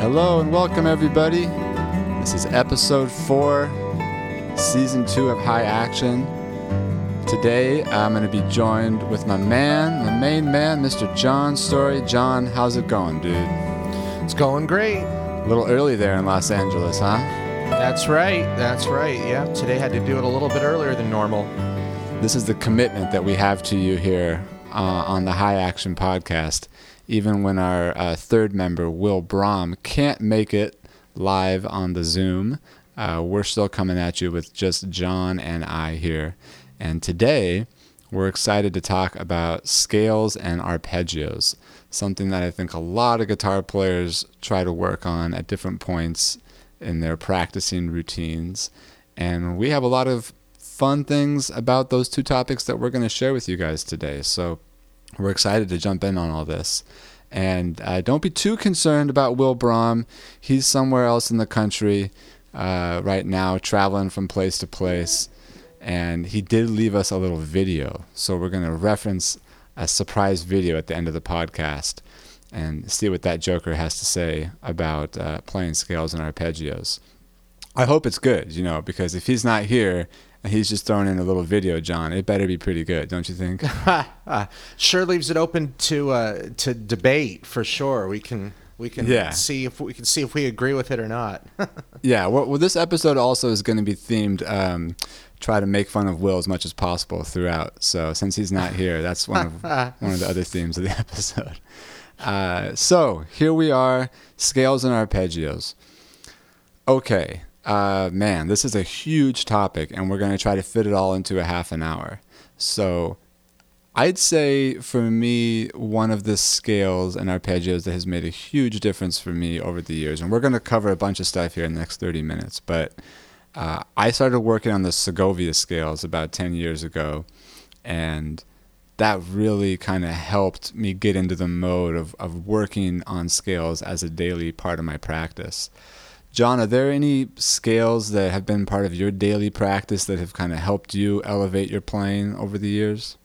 Hello and welcome, everybody. This is episode four, season two of High Action. Today, I'm going to be joined with my man, my main man, Mr. John Storie. John, how's it going, dude? It's going great. A little early there in Los Angeles, huh? That's right. That's right. Yeah. Today had to do it a little bit earlier than normal. This is the commitment that we have to you here uh, on the High Action podcast. Even when our uh, third member, Will Brahm, can't make it live on the Zoom, uh, we're still coming at you with just John and I here. And today, we're excited to talk about scales and arpeggios, something that I think a lot of guitar players try to work on at different points in their practicing routines. And we have a lot of fun things about those two topics that we're going to share with you guys today. So we're excited to jump in on all this. And uh, don't be too concerned about Will Brahm. He's somewhere else in the country uh, right now, traveling from place to place. And he did leave us a little video. So we're going to reference a surprise video at the end of the podcast and see what that Joker has to say about uh, playing scales and arpeggios. I hope it's good, you know, because if he's not here and he's just throwing in a little video, John, it better be pretty good, don't you think? sure leaves it open to uh, to debate for sure. We can we can Yeah. see if we can see if we agree with it or not. yeah. Well, well, this episode also is going to be themed. Um, try to make fun of Will as much as possible throughout. So since he's not here, that's one of one of the other themes of the episode. Uh, so here we are, scales and arpeggios. Okay, uh, man, this is a huge topic, and we're going to try to fit it all into a half an hour. So I'd say for me, one of the scales and arpeggios that has made a huge difference for me over the years, and we're going to cover a bunch of stuff here in the next 30 minutes, but uh, I started working on the Segovia scales about 10 years ago, and that really kind of helped me get into the mode of, of working on scales as a daily part of my practice. John, are there any scales that have been part of your daily practice that have kind of helped you elevate your playing over the years?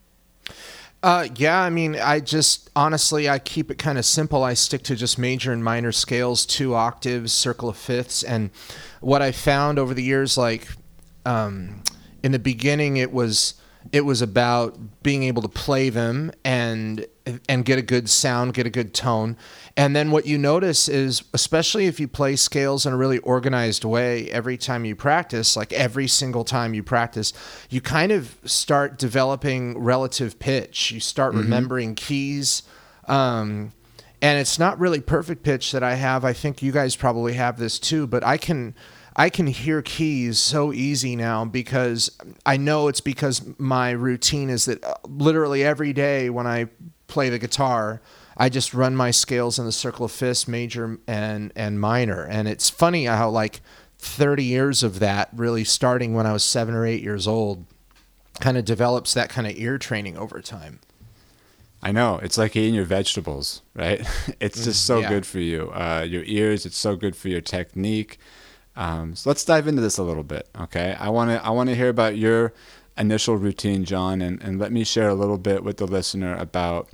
Uh, yeah, I mean, I just honestly, I keep it kind of simple. I stick to just major and minor scales, two octaves, circle of fifths, and what I found over the years, like um, in the beginning, it was it was about being able to play them and and get a good sound, get a good tone. And then what you notice is especially if you play scales in a really organized way every time you practice, like every single time you practice, you kind of start developing relative pitch. You start Mm-hmm. remembering keys. Um, and it's not really perfect pitch that I have. I think you guys probably have this too, but I can I can hear keys so easy now because I know it's because my routine is that uh, literally every day when I play the guitar, I just run my scales in the circle of fifths, major and and minor. And it's funny how like 30 years of that really starting when I was 7 or 8 years old kind of develops that kind of ear training over time. I know it's like eating your vegetables, right? It's just so yeah. good for you. Uh, your ears, it's so good for your technique. Um, so let's dive into this a little bit, okay? I want to I want to hear about your initial routine, John, and, and let me share a little bit with the listener about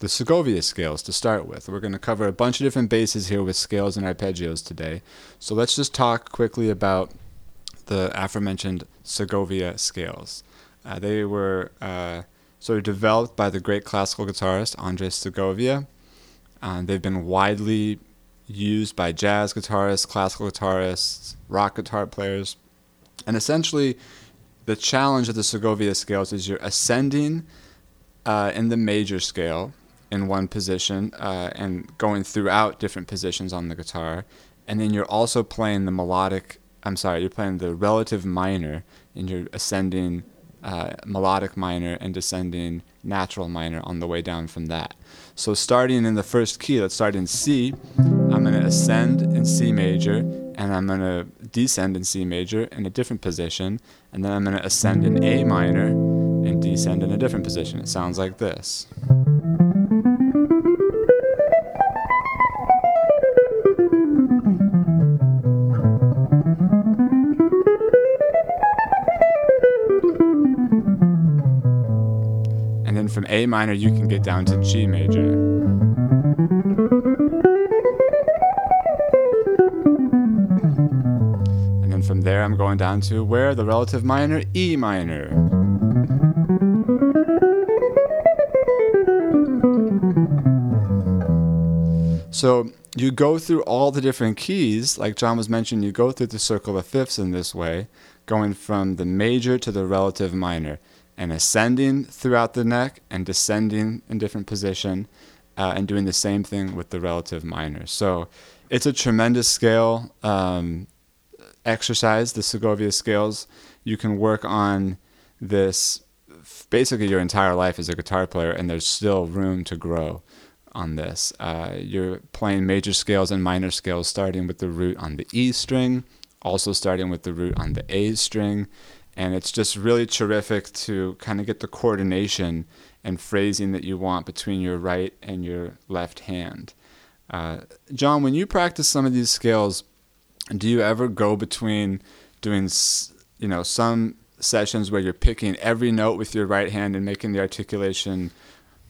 the Segovia scales to start with. We're going to cover a bunch of different bases here with scales and arpeggios today. So let's just talk quickly about the aforementioned Segovia scales. Uh, they were uh, sort of developed by the great classical guitarist Andres Segovia. Uh, they've been widely used by jazz guitarists, classical guitarists, rock guitar players. And essentially, the challenge of the Segovia scales is you're ascending uh, in the major scale in one position uh, and going throughout different positions on the guitar. And then you're also playing the melodic, I'm sorry, you're playing the relative minor and you're ascending uh, melodic minor and descending natural minor on the way down from that. So starting in the first key, let's start in C. I'm going to ascend in C major and I'm going to descend in C major in a different position. And then I'm going to ascend in A minor and descend in a different position. It sounds like this. And then from A minor, you can get down to G major. There I'm going down to where? The relative minor, E minor. So you go through all the different keys, like John was mentioning, you go through the circle of fifths in this way, going from the major to the relative minor, and ascending throughout the neck and descending in different position, uh, and doing the same thing with the relative minor. So it's a tremendous scale um, exercise, the Segovia scales. You can work on this basically your entire life as a guitar player, and there's still room to grow on this. Uh, you're playing major scales and minor scales, starting with the root on the E string, also starting with the root on the A string. And it's just really terrific to kind of get the coordination and phrasing that you want between your right and your left hand. Uh, John, when you practice some of these scales, do you ever go between doing, you know, some sessions where you're picking every note with your right hand and making the articulation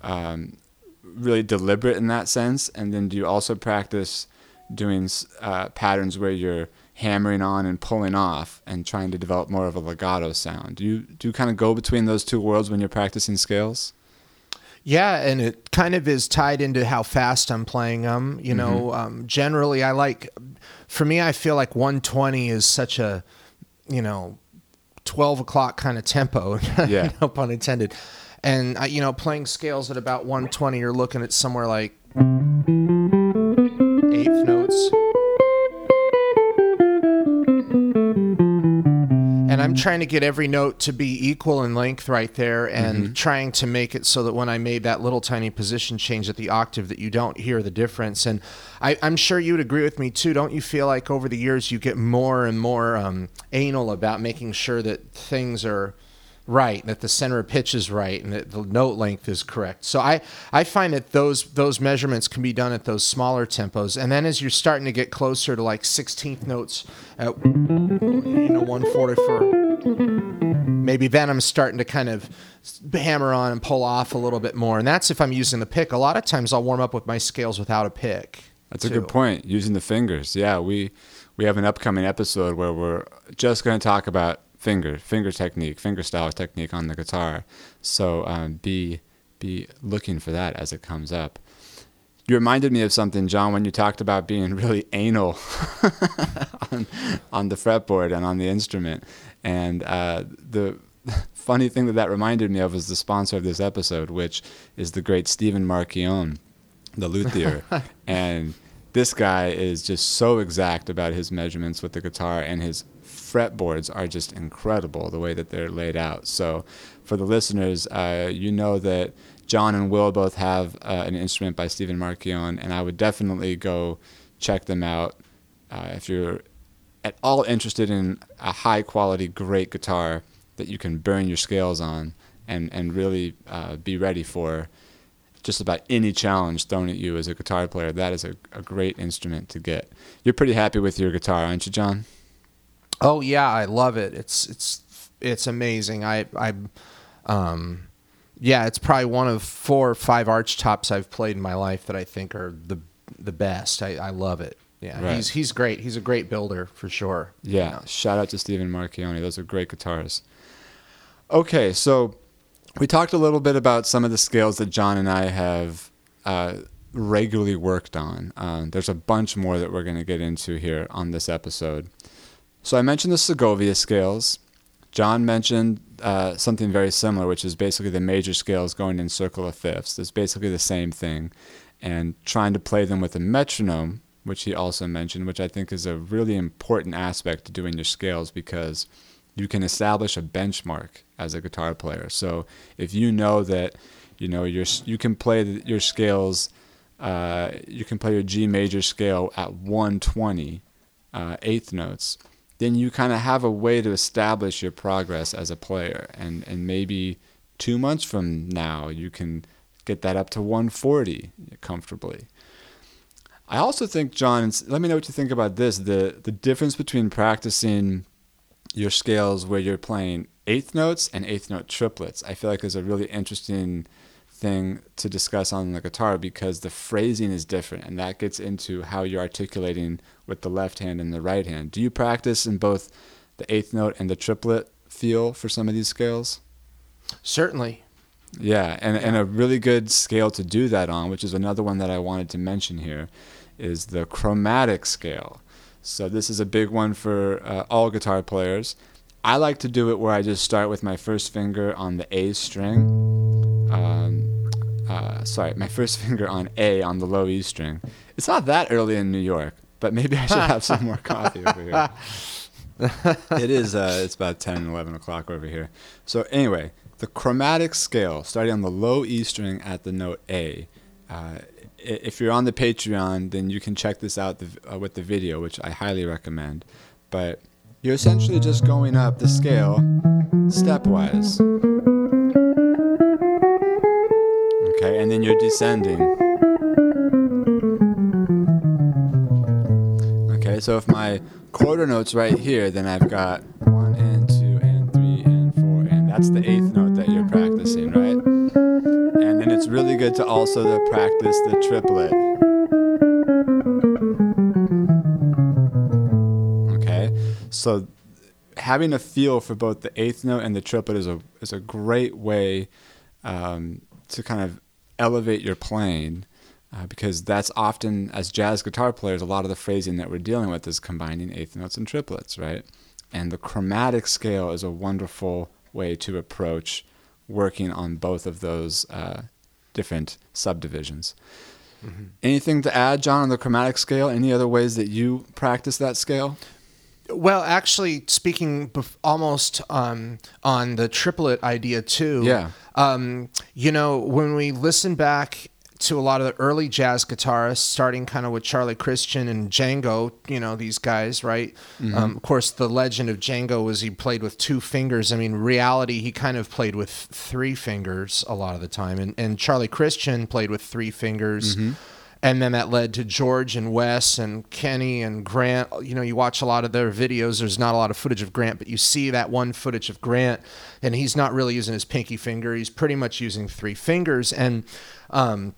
um, really deliberate in that sense? And then do you also practice doing uh, patterns where you're hammering on and pulling off and trying to develop more of a legato sound? Do you do you kind of go between those two worlds when you're practicing scales? Yeah, and it kind of is tied into how fast I'm playing them. You know, mm-hmm. um, generally I like, for me, I feel like 120 is such a, you know, 12 o'clock kind of tempo. Yeah. no pun intended and you know playing scales at about 120 you're looking at somewhere like eighth notes i'm trying to get every note to be equal in length right there and mm-hmm. trying to make it so that when i made that little tiny position change at the octave that you don't hear the difference and I, am sure you would agree with me too don't you feel like over the years you get more and more um, anal about making sure that things are right, that the center of pitch is right, and that the note length is correct. So I, I find that those those measurements can be done at those smaller tempos, and then as you're starting to get closer to like 16th notes at you know 144, maybe then I'm starting to kind of hammer on and pull off a little bit more, and that's if I'm using the pick. A lot of times I'll warm up with my scales without a pick. That's too. a good point. Using the fingers, yeah. We we have an upcoming episode where we're just going to talk about finger finger technique, finger style technique on the guitar. So um, be be looking for that as it comes up. You reminded me of something, John, when you talked about being really anal on, on the fretboard and on the instrument. And uh, the funny thing that that reminded me of was the sponsor of this episode, which is the great Stephen Marchione, the luthier. and this guy is just so exact about his measurements with the guitar and his fretboards are just incredible the way that they're laid out. So, for the listeners, uh, you know that John and Will both have uh, an instrument by Stephen Marchione, and I would definitely go check them out uh, if you're at all interested in a high quality, great guitar that you can burn your scales on and and really uh, be ready for just about any challenge thrown at you as a guitar player. That is a, a great instrument to get. You're pretty happy with your guitar, aren't you, John? Oh yeah, I love it. It's it's it's amazing. I I um yeah, it's probably one of four or five arch tops I've played in my life that I think are the the best. I, I love it. Yeah, right. he's he's great. He's a great builder for sure. Yeah, you know? shout out to Stephen Marchione. Those are great guitars. Okay, so we talked a little bit about some of the scales that John and I have uh, regularly worked on. Uh, there's a bunch more that we're going to get into here on this episode. So I mentioned the Segovia scales. John mentioned uh, something very similar, which is basically the major scales going in circle of fifths. It's basically the same thing, and trying to play them with a metronome, which he also mentioned, which I think is a really important aspect to doing your scales because you can establish a benchmark as a guitar player. So if you know that you know you you can play your scales, uh, you can play your G major scale at 120 uh, eighth notes then you kind of have a way to establish your progress as a player. And, and maybe two months from now, you can get that up to 140 comfortably. I also think, John, let me know what you think about this the, the difference between practicing your scales where you're playing eighth notes and eighth note triplets. I feel like is a really interesting thing to discuss on the guitar because the phrasing is different and that gets into how you're articulating with the left hand and the right hand. Do you practice in both the eighth note and the triplet feel for some of these scales? Certainly. Yeah, and, and a really good scale to do that on, which is another one that I wanted to mention here, is the chromatic scale. So this is a big one for uh, all guitar players. I like to do it where I just start with my first finger on the A string. Um, uh, sorry, my first finger on A on the low E string. It's not that early in New York, but maybe I should have some more coffee over here. it is. Uh, it's about 10, 11 o'clock over here. So anyway, the chromatic scale, starting on the low E string at the note A. Uh, if you're on the Patreon, then you can check this out the, uh, with the video, which I highly recommend. But you're essentially just going up the scale stepwise. Okay, and then you're descending. Okay, so if my quarter note's right here, then I've got one and two and three and four, and that's the eighth note that you're practicing, right? And then it's really good to also to practice the triplet. Okay, so having a feel for both the eighth note and the triplet is a is a great way um, to kind of elevate your playing. Uh, because that's often, as jazz guitar players, a lot of the phrasing that we're dealing with is combining eighth notes and triplets, right? And the chromatic scale is a wonderful way to approach working on both of those uh, different subdivisions. Mm-hmm. Anything to add, John, on the chromatic scale? Any other ways that you practice that scale? Well, actually, speaking almost um, on the triplet idea too. Yeah. Um, you know, when we listen back to a lot of the early jazz guitarists, starting kind of with Charlie Christian and Django, you know, these guys, right? Mm-hmm. Um, of course, the legend of Django was he played with two fingers. I mean, reality, he kind of played with three fingers a lot of the time. And, and Charlie Christian played with three fingers. Mm-hmm. And then that led to George and Wes and Kenny and Grant. You know, you watch a lot of their videos. There's not a lot of footage of Grant, but you see that one footage of Grant, and he's not really using his pinky finger. He's pretty much using three fingers. And, um,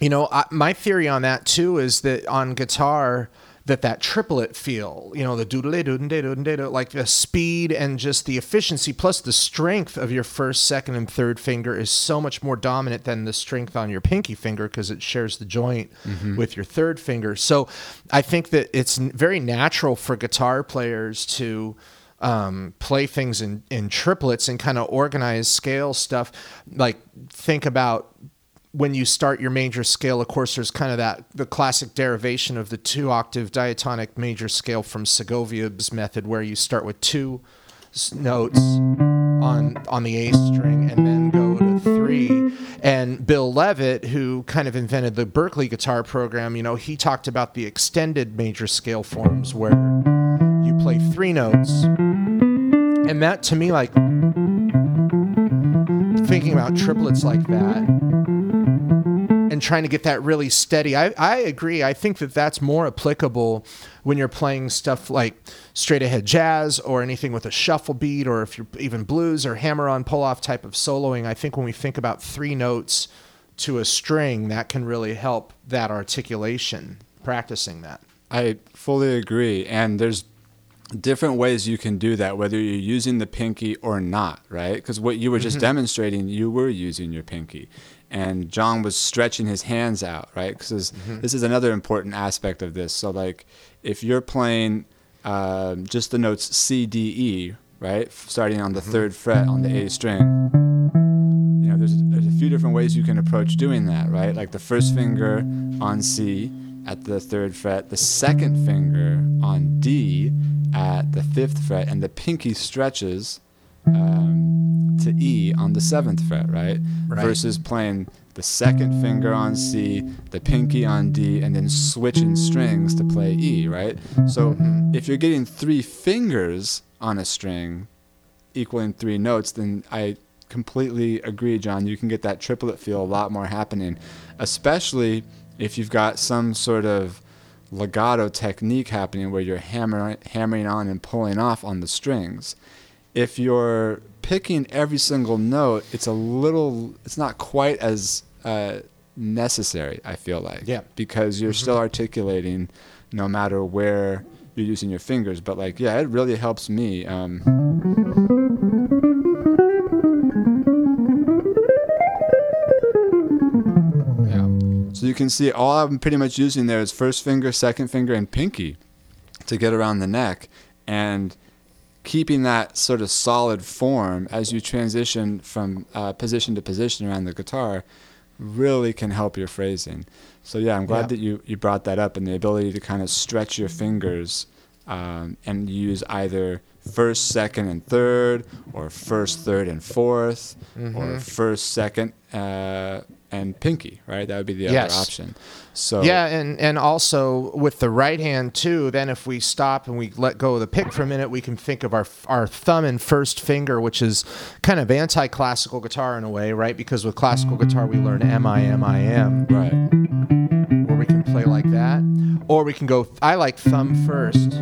you know, I, my theory on that too is that on guitar, that that triplet feel, you know, the doodle doodle doodle like the speed and just the efficiency plus the strength of your first, second, and third finger is so much more dominant than the strength on your pinky finger because it shares the joint mm-hmm. with your third finger. So I think that it's very natural for guitar players to um, play things in, in triplets and kind of organize scale stuff. Like think about when you start your major scale, of course, there's kind of that the classic derivation of the two octave diatonic major scale from Segovia's method, where you start with two notes on on the A string and then go to three. And Bill Leavitt, who kind of invented the Berklee guitar program, you know, he talked about the extended major scale forms where you play three notes. And that to me, like thinking about triplets like that and trying to get that really steady. I, I agree. I think that that's more applicable when you're playing stuff like straight ahead jazz or anything with a shuffle beat, or if you're even blues or hammer on pull off type of soloing. I think when we think about three notes to a string, that can really help that articulation, practicing that. I fully agree. And there's different ways you can do that, whether you're using the pinky or not, right? Because what you were just mm-hmm. demonstrating, you were using your pinky and John was stretching his hands out, right? Because mm-hmm. this is another important aspect of this. So, like, if you're playing um, just the notes C, D, E, right, starting on the mm-hmm. third fret on the A string, you know, there's, there's a few different ways you can approach doing that, right? Like the first finger on C at the third fret, the second finger on D at the fifth fret, and the pinky stretches um, to E on the seventh fret, right? right? Versus playing the second finger on C, the pinky on D, and then switching strings to play E, right? So mm-hmm. if you're getting three fingers on a string equaling three notes, then I completely agree, John. You can get that triplet feel a lot more happening, especially if you've got some sort of legato technique happening where you're hammer, hammering on and pulling off on the strings if you're picking every single note, it's a little, it's not quite as uh, necessary. I feel like, yeah, because you're mm-hmm. still articulating, no matter where you're using your fingers. But like, yeah, it really helps me. Um, Yeah. So you can see all I'm pretty much using there is first finger, second finger, and pinky to get around the neck. And keeping that sort of solid form as you transition from uh, position to position around the guitar really can help your phrasing. So yeah, I'm glad Yeah. that you, you brought that up and the ability to kind of stretch your fingers um, and use either first, second, and third, or first, third, and 4th or first, second, uh, and pinky. Right, that would be the Yes. other option. So Yeah, and and also with the right hand too. Then if we stop and we let go of the pick for a minute, we can think of our our thumb and first finger, which is kind of anti-classical guitar in a way, right? Because with classical guitar we learn M I M I M, right. where we can play like that, or we can go. I like thumb first.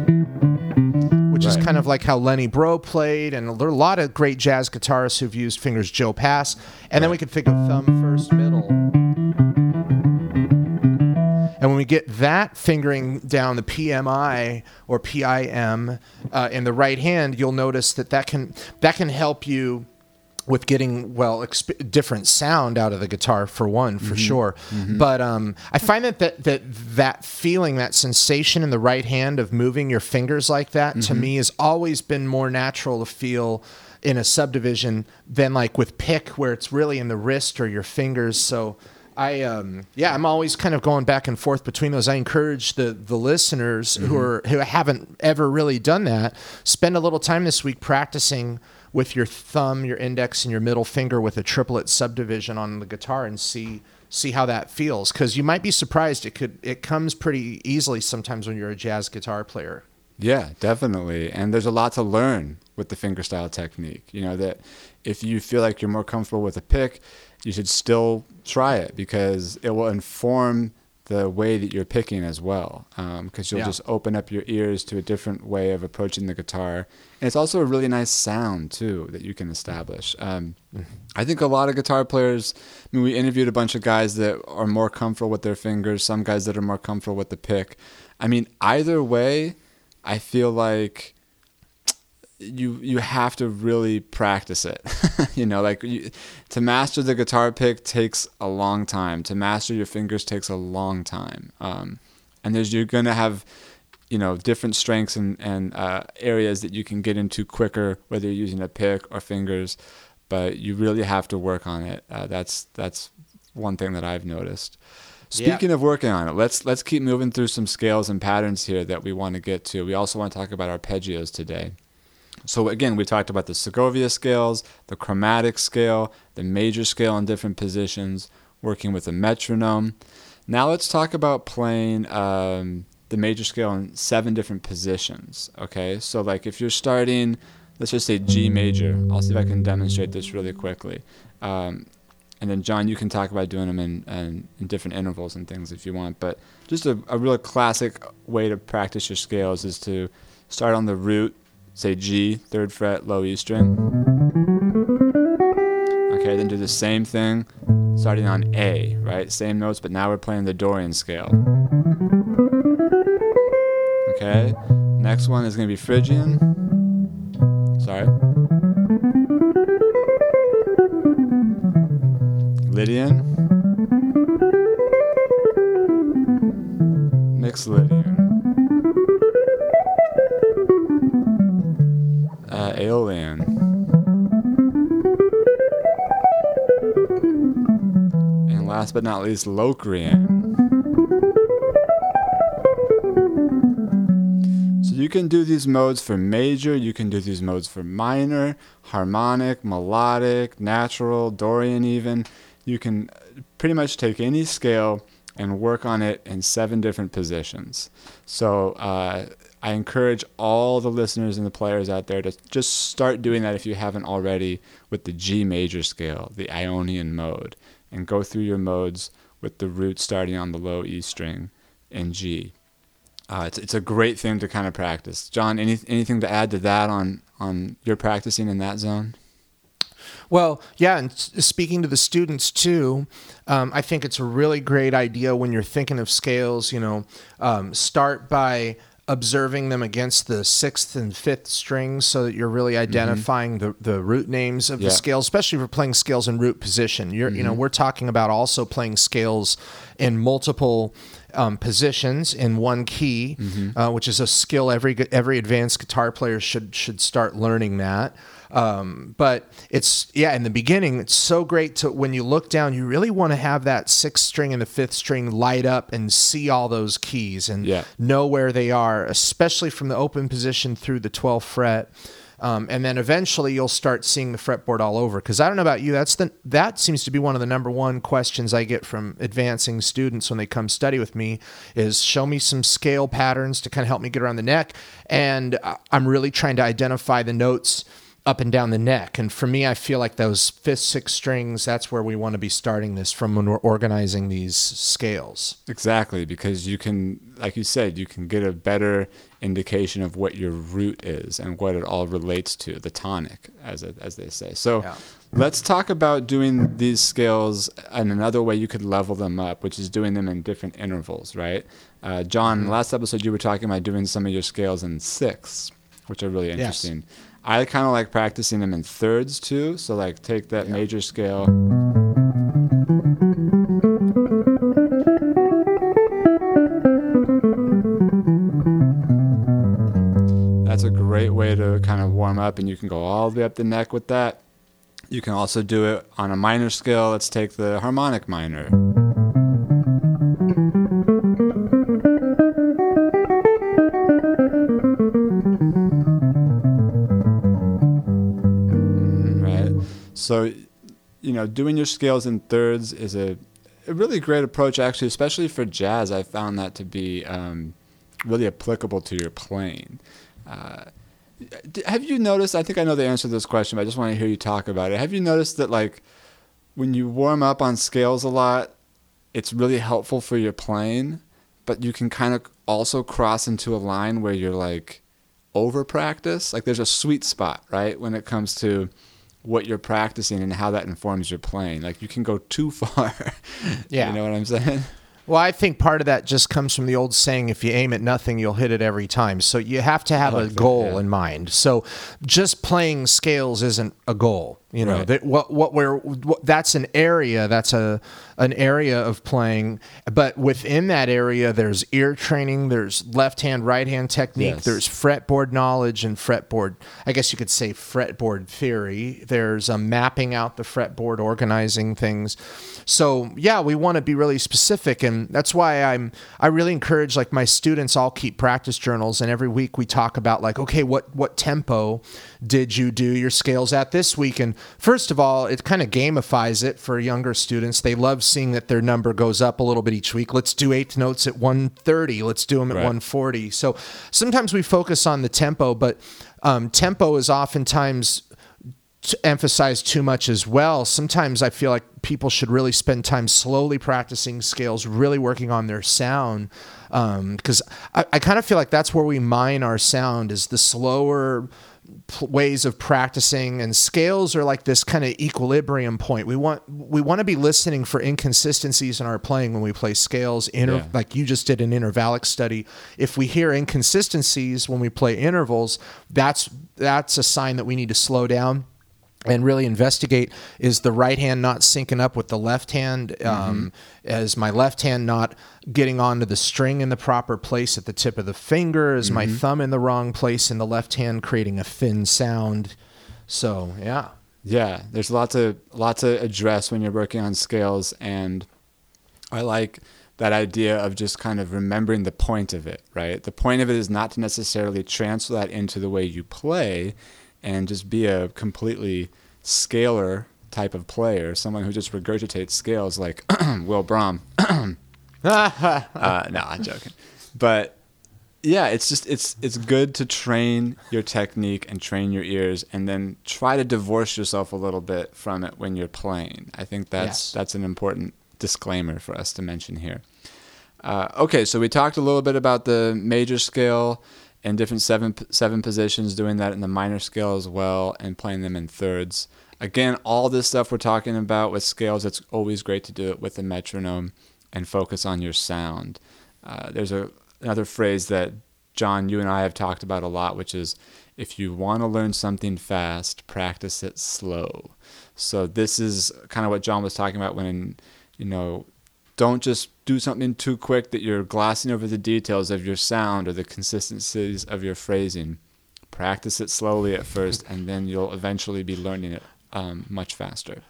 Is Right. kind of like how Lenny Breau played, and there are a lot of great jazz guitarists who've used fingers. Joe Pass, and then we can think of thumb first, middle, and when we get that fingering down the PMI or PIM uh, in the right hand, you'll notice that that can that can help you with getting well exp- different sound out of the guitar for one for sure. But um, i find that, that that that feeling that sensation in the right hand of moving your fingers like that to me has always been more natural to feel in a subdivision than like with pick where it's really in the wrist or your fingers. So I um yeah I'm always kind of going back and forth between those. I encourage the the listeners who are who haven't ever really done that spend a little time this week practicing with your thumb, your index, and your middle finger with a triplet subdivision on the guitar and see see how that feels because you might be surprised it could it comes pretty easily sometimes when you're a jazz guitar player. Yeah, definitely. And there's a lot to learn with the fingerstyle technique. You know, that if you feel like you're more comfortable with a pick, you should still try it because it will inform the way that you're picking as well. Because you'll Yeah. just open up your ears to a different way of approaching the guitar. And it's also a really nice sound, too, that you can establish. Um, I think a lot of guitar players, I mean, we interviewed a bunch of guys that are more comfortable with their fingers, some guys that are more comfortable with the pick. I mean, either way, I feel like you you have to really practice it. you know, like you, to master the guitar pick takes a long time. To master your fingers takes a long time. Um, and there's you're gonna have you know different strengths and and uh, areas that you can get into quicker, whether you're using a pick or fingers. But you really have to work on it. Uh, that's that's one thing that I've noticed. Yeah. Speaking of working on it, let's let's keep moving through some scales and patterns here that we want to get to. We also want to talk about arpeggios today. So again, we talked about the Segovia scales, the chromatic scale, the major scale in different positions, working with a metronome. Now let's talk about playing um, the major scale in seven different positions. Okay, so like if you're starting, let's just say G major. I'll see if I can demonstrate this really quickly. Um, and then John, you can talk about doing them in, in, in different intervals and things if you want. But just a, a real classic way to practice your scales is to start on the root, say G, third fret, low E string. Okay, then do the same thing starting on A, right? Same notes, but now we're playing the Dorian scale. Okay, next one is going to be Phrygian. Sorry. Lydian. Mixolydian. Last but not least, Locrian. So you can do these modes for major, you can do these modes for minor, harmonic, melodic, natural, Dorian even. You can pretty much take any scale and work on it in seven different positions. So uh, I encourage all the listeners and the players out there to just start doing that if you haven't already with the G major scale, the Ionian mode, and go through your modes with the root starting on the low E string in G. Uh, it's, it's a great thing to kind of practice. John, any, anything to add to that on, on your practicing in that zone? Well, yeah, and speaking to the students too, um, I think it's a really great idea when you're thinking of scales. You know, um, start by observing them against the sixth and fifth strings so that you're really identifying the, the root names of Mm-hmm. Yeah. the scales, especially if you're playing scales in root position. You're, you know, Mm-hmm. we're talking about also playing scales in multiple um, positions in one key, Mm-hmm. uh, which is a skill every every advanced guitar player should should start learning that. Um, but it's yeah, in the beginning, it's so great to when you look down, you really want to have that sixth string and the fifth string light up and see all those keys and Yeah. know where they are, especially from the open position through the 12th fret. Um, and then eventually you'll start seeing the fretboard all over. Because I don't know about you, that's the that seems to be one of the number one questions I get from advancing students when they come study with me is show me some scale patterns to kind of help me get around the neck. And I- I'm really trying to identify the notes up and down the neck. And for me, I feel like those fifth, sixth strings, that's where we want to be starting this from when we're organizing these scales. Exactly, because you can, like you said, you can get a better indication of what your root is and what it all relates to, the tonic, as it, as they say. So, Yeah. let's talk about doing these scales and another way you could level them up, which is doing them in different intervals, right? Uh, John, Mm-hmm. last episode you were talking about doing some of your scales in sixths, which are really interesting. I kind of like practicing them in thirds too. So, like, take that major scale. That's a great way to kind of warm up, and you can go all the way up the neck with that. You can also do it on a minor scale. Let's take the harmonic minor. So, you know, doing your scales in thirds is a, a really great approach, actually, especially for jazz. I found that to be um, really applicable to your playing. Uh, have you noticed? I think I know the answer to this question, but I just want to hear you talk about it. Have you noticed that, like, when you warm up on scales a lot, it's really helpful for your playing, but you can kind of also cross into a line where you're like over practice. Like, there's a sweet spot, right, when it comes to what you're practicing and how that informs your playing. Like, you can go too far. Yeah. You know what I'm saying? Well, I think part of that just comes from the old saying, if you aim at nothing, you'll hit it every time. So you have to have like a that, goal yeah. in mind. So just playing scales isn't a goal. You know, Right. that what what we're what, that's an area, that's a an area of playing, but within that area there's ear training, there's left hand, right hand technique, Yes. there's fretboard knowledge and fretboard, I guess you could say fretboard theory. There's a mapping out the fretboard, organizing things. So yeah, we want to be really specific, and that's why I'm. I really encourage like my students all keep practice journals, and every week we talk about like, okay, what what tempo did you do your scales at this week? And first of all, it kind of gamifies it for younger students. They love seeing that their number goes up a little bit each week. Let's do eighth notes at 130. Let's do them at Right. 140. So sometimes we focus on the tempo, but um, tempo is oftentimes to emphasize too much as well. Sometimes I feel like people should really spend time slowly practicing scales, really working on their sound. Because I, I kind of feel like that's where we mine our sound is the slower ways of practicing and scales are like this kind of equilibrium point. We want we want to be listening for inconsistencies in our playing when we play scales inter- Yeah. like you just did an intervallic study. If we hear inconsistencies when we play intervals that's that's a sign that we need to slow down and really investigate is the right hand not syncing up with the left hand um, is my left hand not getting onto the string in the proper place at the tip of the finger? Is my thumb in the wrong place in the left hand creating a thin sound? So yeah. Yeah, there's lots of lots to address when you're working on scales, and I like that idea of just kind of remembering the point of it, right? The point of it is not to necessarily transfer that into the way you play, and just be a completely scalar type of player, someone who just regurgitates scales like Will Brahm. uh, no, I'm joking, but yeah, it's just it's it's good to train your technique and train your ears, and then try to divorce yourself a little bit from it when you're playing. I think that's Yes. that's an important disclaimer for us to mention here. Uh, okay, so we talked a little bit about the major scale and different seven seven positions, doing that in the minor scale as well, and playing them in thirds. Again, all this stuff we're talking about with scales, it's always great to do it with a metronome and focus on your sound. Uh, there's a another phrase that John, you and I have talked about a lot, which is if you want to learn something fast, practice it slow. So this is kind of what John was talking about when, you know, don't just do something too quick that you're glossing over the details of your sound or the consistencies of your phrasing. Practice it slowly at first, and then you'll eventually be learning it um, much faster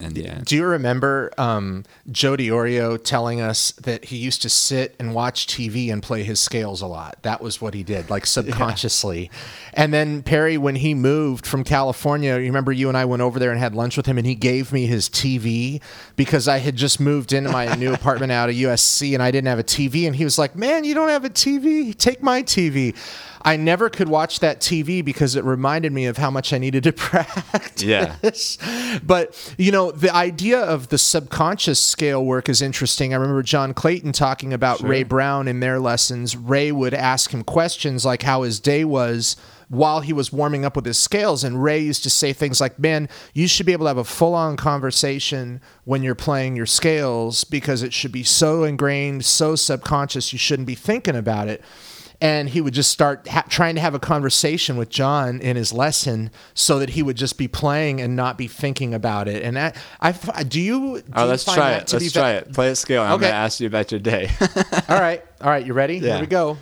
in the end. Do you remember um, Joe DiOrio telling us that he used to sit and watch TV and play his scales a lot? That was what he did, like subconsciously. Yeah. And then Perry, when he moved from California, you remember you and I went over there and had lunch with him, and he gave me his TV because I had just moved into my new apartment out of USC and I didn't have a TV. And he was like, Man, you don't have a TV? Take my TV. I never could watch that TV because it reminded me of how much I needed to practice. Yeah. but, you know, the idea of the subconscious scale work is interesting. I remember John Clayton talking about sure. Ray Brown in their lessons. Ray would ask him questions like how his day was while he was warming up with his scales. And Ray used to say things like, Man, you should be able to have a full on conversation when you're playing your scales because it should be so ingrained, so subconscious, you shouldn't be thinking about it and he would just start ha- trying to have a conversation with John in his lesson so that he would just be playing and not be thinking about it. And that, I, do you? Do oh, let's try it. Let's try it. Play a scale. Okay. I'm going to ask you about your day. all right. All right. You ready? Yeah. Here we go.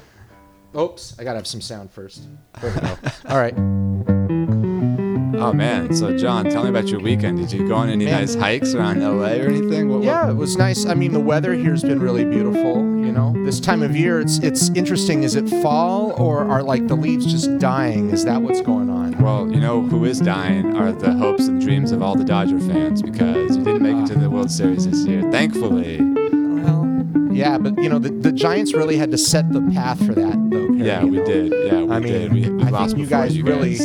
Oops. I got to have some sound first. There we go. All right. Mm-hmm. Oh man! So John, tell me about your weekend. Did you go on any man. nice hikes around LA or anything? What, yeah, it was nice. I mean, the weather here's been really beautiful. You know, this time of year, it's it's interesting. Is it fall or are like the leaves just dying? Is that what's going on? Well, you know who is dying are the hopes and dreams of all the Dodger fans because you didn't make it to the World Series this year. Thankfully. Well, yeah, but you know the, the Giants really had to set the path for that, though. Perry, yeah, we know? did. Yeah, we I mean, did. We, we I think you guys you really.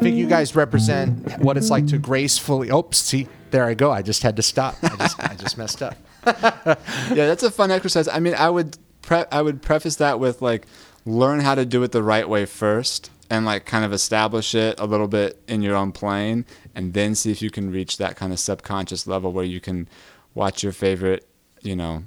I think you guys represent what it's like to gracefully. Oops, see, there I go. I just had to stop. I just, I just messed up. yeah, that's a fun exercise. I mean, I would pre- I would preface that with like learn how to do it the right way first and like kind of establish it a little bit in your own plane and then see if you can reach that kind of subconscious level where you can watch your favorite, you know,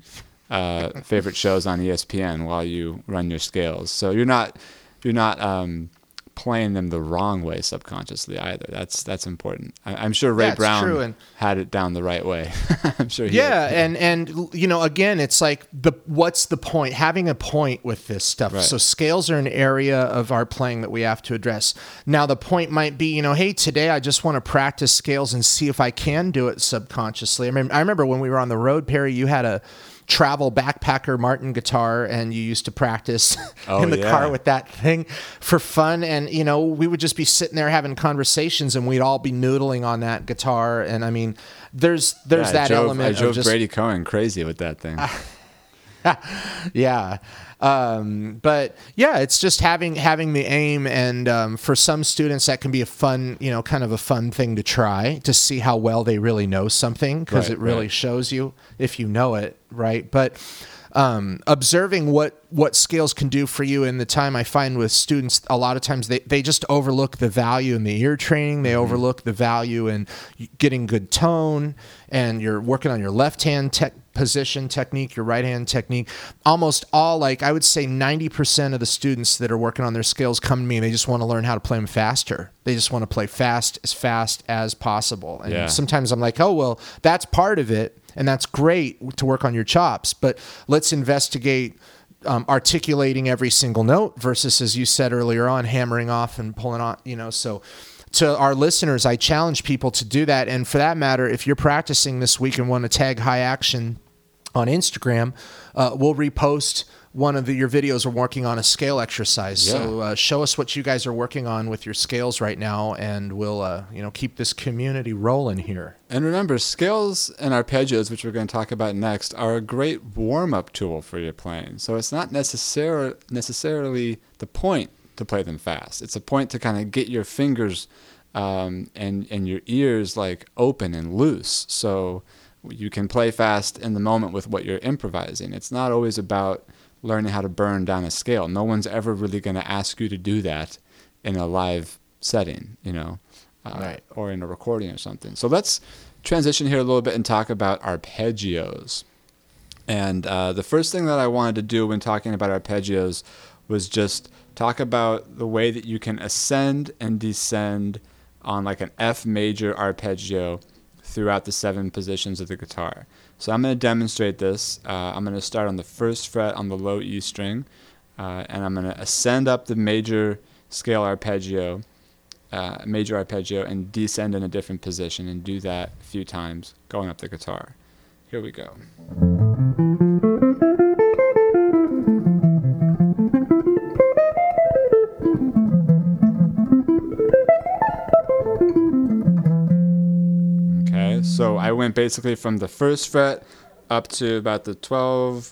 uh, favorite shows on ESPN while you run your scales. So you're not you're not um, playing them the wrong way subconsciously either. That's that's important. I, am sure Ray that's Brown had it down the right way. I'm sure. yeah, and and you know, again, it's like the what's the point? Having a point with this stuff. Right. So scales are an area of our playing that we have to address. Now, the point might be, you know, hey, today I just want to practice scales and see if I can do it subconsciously. I mean, I remember when we were on the road, Perry, you had a travel backpacker Martin guitar and you used to practice oh, in the yeah. car with that thing for fun. And, you know, we would just be sitting there having conversations and we'd all be noodling on that guitar. And I mean, there's, there's yeah, that drove, element. I drove just, Brady Cohen crazy with that thing. yeah. Um, but yeah, it's just having having the aim, and um, for some students that can be a fun, you know, kind of a fun thing to try to see how well they really know something because right, it really right. shows you if you know it, right? But um, observing what what scales can do for you in the time I find with students a lot of times they, they just overlook the value in the ear training they mm-hmm. overlook the value in getting good tone and you're working on your left hand tech position technique, your right hand technique. Almost all, like I would say 90% of the students that are working on their skills come to me and they just want to learn how to play them faster. They just want to play fast, as fast as possible. And yeah. sometimes I'm like, oh, well, that's part of it. And that's great to work on your chops. But let's investigate. Um, articulating every single note versus, as you said earlier on, hammering off and pulling on, you know. So, to our listeners, I challenge people to do that. And for that matter, if you're practicing this week and want to tag high action on Instagram, uh, we'll repost one of the, your videos are working on a scale exercise. Yeah. So uh, show us what you guys are working on with your scales right now, and we'll uh, you know keep this community rolling here. And remember, scales and arpeggios, which we're going to talk about next, are a great warm up tool for your playing. So it's not necessarily necessarily the point to play them fast. It's a point to kind of get your fingers um, and and your ears like open and loose. So you can play fast in the moment with what you're improvising. It's not always about learning how to burn down a scale. No one's ever really going to ask you to do that in a live setting, you know, uh, right. or in a recording or something. So let's transition here a little bit and talk about arpeggios. And uh, the first thing that I wanted to do when talking about arpeggios was just talk about the way that you can ascend and descend on like an F major arpeggio throughout the seven positions of the guitar. So I'm going to demonstrate this. Uh, I'm going to start on the first fret on the low E string, uh, and I'm going to ascend up the major scale arpeggio, uh, major arpeggio, and descend in a different position, and do that a few times going up the guitar. Here we go. So I went basically from the first fret up to about the 12,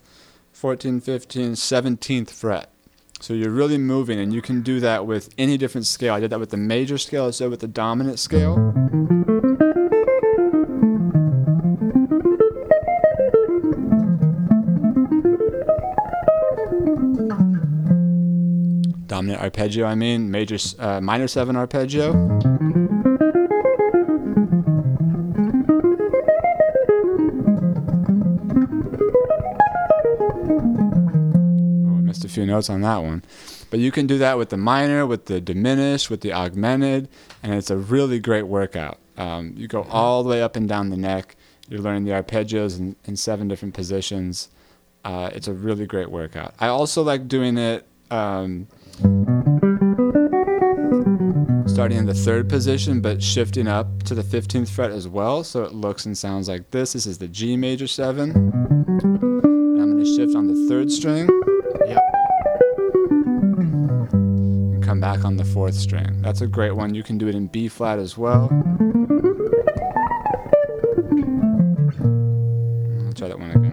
14, 15, 17th fret. So you're really moving, and you can do that with any different scale. I did that with the major scale, I did with the dominant scale. Dominant arpeggio, I mean, major, uh, minor seven arpeggio. Notes on that one. But you can do that with the minor, with the diminished, with the augmented, and it's a really great workout. Um, you go all the way up and down the neck. You're learning the arpeggios in, in seven different positions. Uh, it's a really great workout. I also like doing it um, starting in the third position, but shifting up to the 15th fret as well. So it looks and sounds like this. This is the G major 7. And I'm going to shift on the third string. Back on the fourth string. That's a great one. You can do it in B flat as well. I'll try that one again.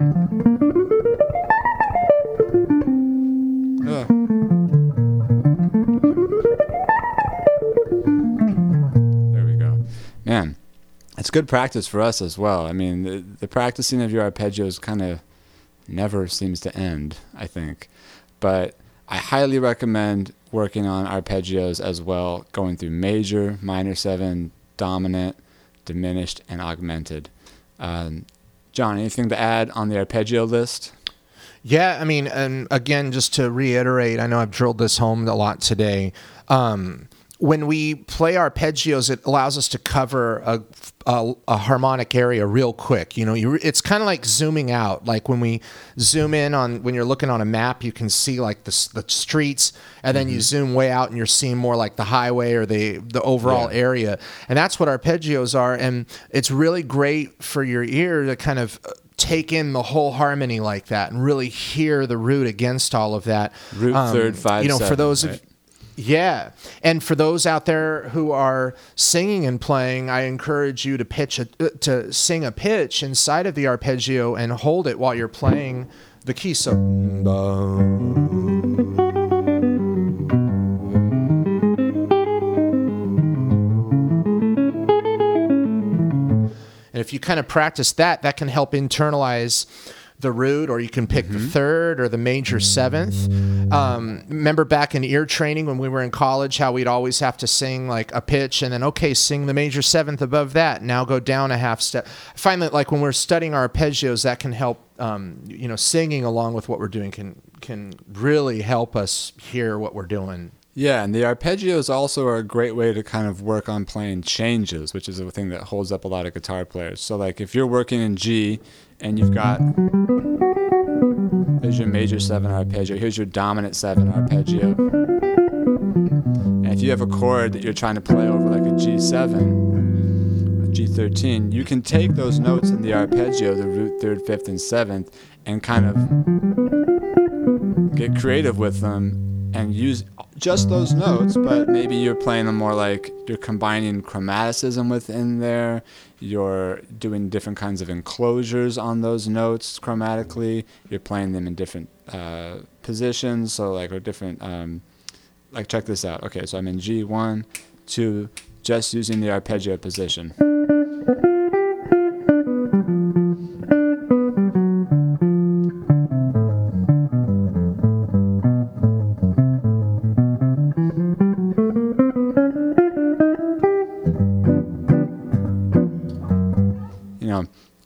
There we go. Man, it's good practice for us as well. I mean, the, the practicing of your arpeggios kind of never seems to end, I think. But I highly recommend working on arpeggios as well, going through major, minor seven, dominant, diminished, and augmented. Um, John, anything to add on the arpeggio list? Yeah, I mean, and again, just to reiterate, I know I've drilled this home a lot today. Um, when we play arpeggios, it allows us to cover a, a, a harmonic area real quick. You know, you, it's kind of like zooming out. Like when we zoom in on when you're looking on a map, you can see like the, the streets, and then mm-hmm. you zoom way out and you're seeing more like the highway or the the overall yeah. area. And that's what arpeggios are. And it's really great for your ear to kind of uh, take in the whole harmony like that and really hear the root against all of that. Root um, third five. You know, seven, for those right? of yeah. And for those out there who are singing and playing, I encourage you to pitch a, uh, to sing a pitch inside of the arpeggio and hold it while you're playing the key. So And if you kind of practice that, that can help internalize the root, or you can pick mm-hmm. the third or the major seventh. Um, remember back in ear training when we were in college, how we'd always have to sing like a pitch and then, okay, sing the major seventh above that. Now go down a half step. I find that like when we're studying our arpeggios, that can help. Um, you know, singing along with what we're doing can can really help us hear what we're doing. Yeah, and the arpeggios also are a great way to kind of work on playing changes, which is a thing that holds up a lot of guitar players. So, like if you're working in G and you've got there's your major seven arpeggio, here's your dominant seven arpeggio. And if you have a chord that you're trying to play over like a G7, a G13, you can take those notes in the arpeggio, the root, third, fifth, and seventh, and kind of get creative with them and use just those notes, but maybe you're playing them more like you're combining chromaticism within there. You're doing different kinds of enclosures on those notes chromatically. You're playing them in different uh, positions, so like or different. Um, like check this out. Okay, so I'm in G one, two, just using the arpeggio position.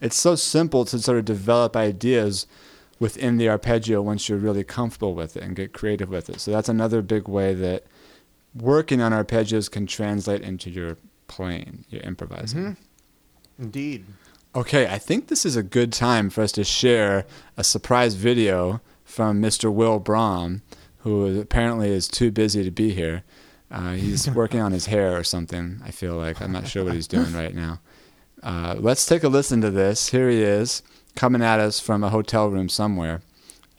It's so simple to sort of develop ideas within the arpeggio once you're really comfortable with it and get creative with it. So that's another big way that working on arpeggios can translate into your playing, your improvising. Mm-hmm. Indeed. Okay, I think this is a good time for us to share a surprise video from Mr. Will Brahm, who apparently is too busy to be here. Uh, he's working on his hair or something, I feel like. I'm not sure what he's doing right now. Uh, let's take a listen to this. Here he is, coming at us from a hotel room somewhere.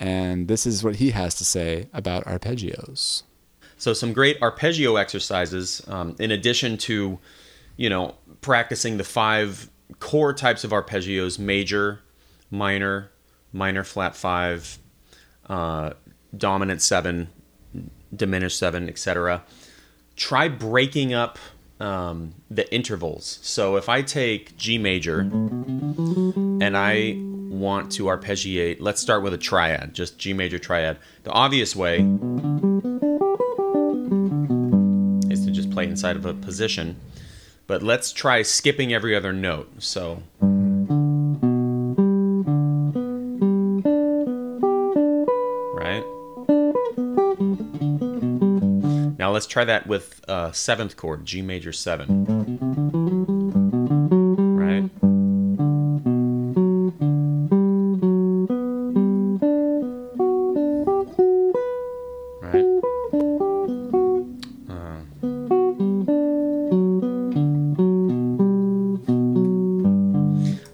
And this is what he has to say about arpeggios. So, some great arpeggio exercises, um, in addition to, you know, practicing the five core types of arpeggios major, minor, minor flat five, uh, dominant seven, diminished seven, etc. Try breaking up um, the intervals. So if I take G major and I want to arpeggiate, let's start with a triad, just G major triad. The obvious way is to just play inside of a position. But let's try skipping every other note. So. Let's try that with uh, seventh chord, G major 7. Right? Right? Uh,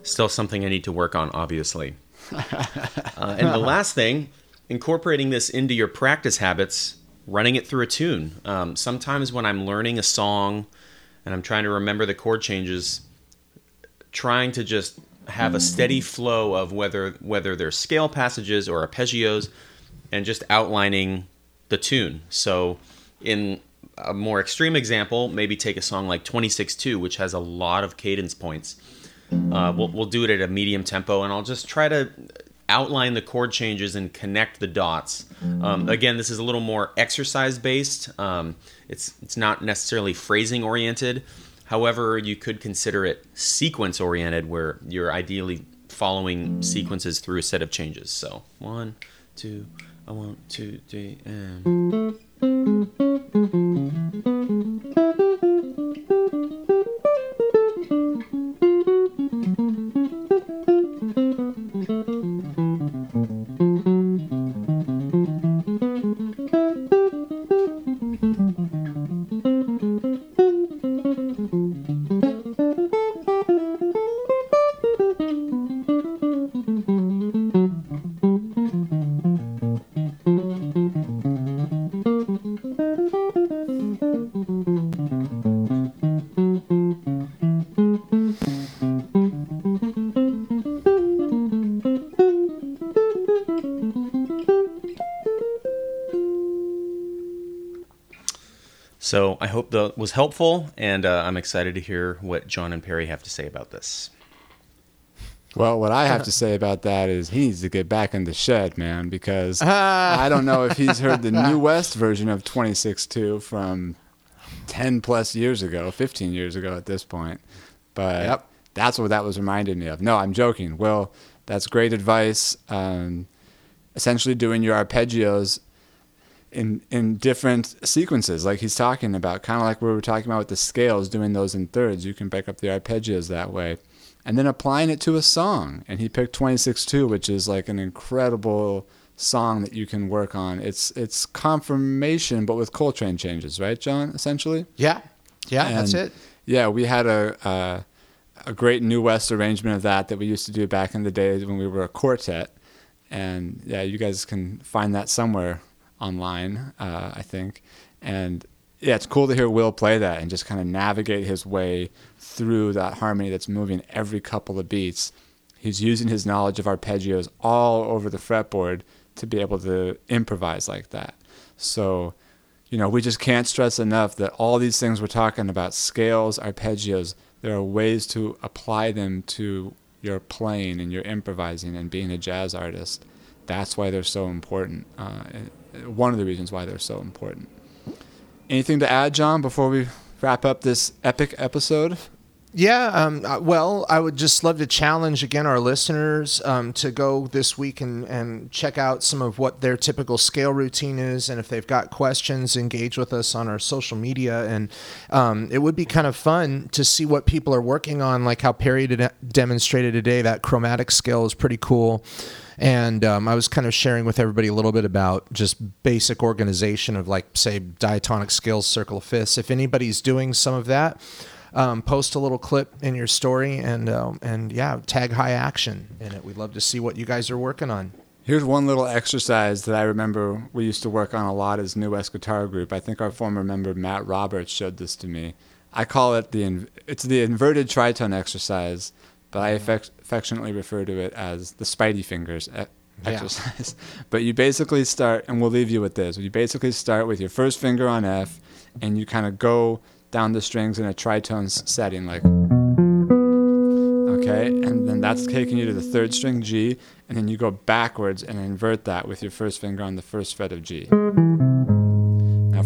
still something I need to work on, obviously. Uh, and the last thing, incorporating this into your practice habits, running it through a tune. Um, sometimes when I'm learning a song and I'm trying to remember the chord changes, trying to just have a steady flow of whether whether they're scale passages or arpeggios, and just outlining the tune. So, in a more extreme example, maybe take a song like 26-2, which has a lot of cadence points. Uh, we'll, we'll do it at a medium tempo, and I'll just try to outline the chord changes and connect the dots. Um, again, this is a little more exercise based. Um, it's it's not necessarily phrasing oriented. However, you could consider it sequence oriented, where you're ideally following sequences through a set of changes. So one, two, I want two, three, and. So I hope that was helpful, and uh, I'm excited to hear what John and Perry have to say about this. Well, what I have to say about that is he needs to get back in the shed, man, because I don't know if he's heard the New West version of 26.2 from 10 plus years ago, 15 years ago at this point. But Yep. that's what that was reminding me of. No, I'm joking. Well, that's great advice. Um, essentially, doing your arpeggios in in different sequences, like he's talking about, kind of like we were talking about with the scales, doing those in thirds. You can break up the arpeggios that way, and then applying it to a song. And he picked 26.2, which is like an incredible song that you can work on. It's it's confirmation, but with Coltrane changes, right, John? Essentially. Yeah. Yeah, that's it. Yeah, we had a, a a great New West arrangement of that that we used to do back in the days when we were a quartet, and yeah, you guys can find that somewhere online, uh, I think. And yeah, it's cool to hear Will play that and just kind of navigate his way through that harmony that's moving every couple of beats. He's using his knowledge of arpeggios all over the fretboard to be able to improvise like that. So, you know, we just can't stress enough that all these things we're talking about scales, arpeggios there are ways to apply them to your playing and your improvising and being a jazz artist. That's why they're so important. Uh, one of the reasons why they're so important. Anything to add, John, before we wrap up this epic episode? Yeah, um, uh, well, I would just love to challenge again our listeners um, to go this week and, and check out some of what their typical scale routine is. And if they've got questions, engage with us on our social media. And um, it would be kind of fun to see what people are working on, like how Perry demonstrated today. That chromatic scale is pretty cool. And um, I was kind of sharing with everybody a little bit about just basic organization of, like, say, diatonic scales, circle of fifths. If anybody's doing some of that, um, post a little clip in your story and um, and yeah, tag high action in it. We'd love to see what you guys are working on. Here's one little exercise that I remember we used to work on a lot as New West Guitar Group. I think our former member Matt Roberts showed this to me. I call it the it's the inverted tritone exercise, but I affect, affectionately refer to it as the Spidey fingers exercise. Yeah. but you basically start, and we'll leave you with this. You basically start with your first finger on F, and you kind of go down the strings in a tritone setting, like. Okay, and then that's taking you to the third string G, and then you go backwards and invert that with your first finger on the first fret of G.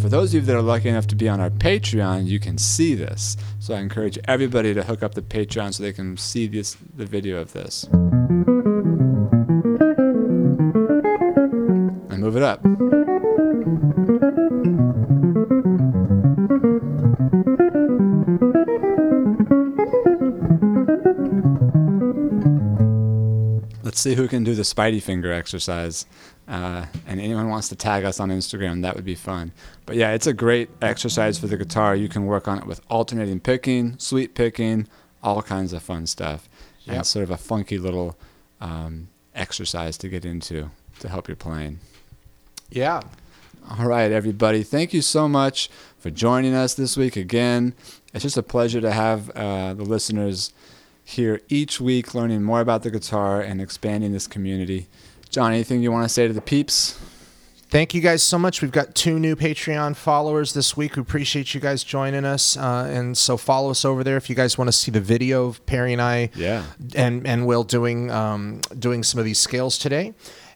For those of you that are lucky enough to be on our Patreon, you can see this. So I encourage everybody to hook up the Patreon so they can see this, the video of this. And move it up. let's see who can do the Spidey finger exercise. Uh, and anyone wants to tag us on Instagram, that would be fun. But yeah, it's a great exercise for the guitar. You can work on it with alternating picking, sweep picking, all kinds of fun stuff. Yep. And it's sort of a funky little um, exercise to get into to help your playing. Yeah. All right, everybody. Thank you so much for joining us this week again. It's just a pleasure to have uh, the listeners here each week learning more about the guitar and expanding this community. John, anything you want to say to the peeps? Thank you guys so much. We've got two new Patreon followers this week. We appreciate you guys joining us, uh, and so follow us over there if you guys want to see the video of Perry and I, yeah, and and Will doing um, doing some of these scales today.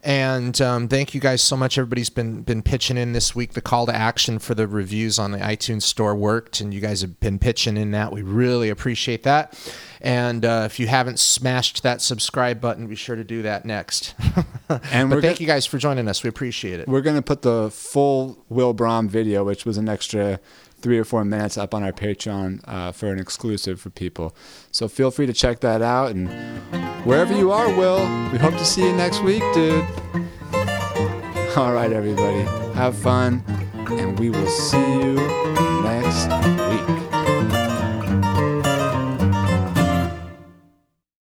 And um, thank you guys so much. Everybody's been been pitching in this week. The call to action for the reviews on the iTunes Store worked, and you guys have been pitching in that. We really appreciate that. And uh, if you haven't smashed that subscribe button, be sure to do that next. and thank you guys for joining us. We appreciate it. We're going to put the full Will Brahm video, which was an extra three or four minutes up on our Patreon uh, for an exclusive for people. So feel free to check that out. And wherever you are, Will, we hope to see you next week, dude. All right, everybody. Have fun. And we will see you next week.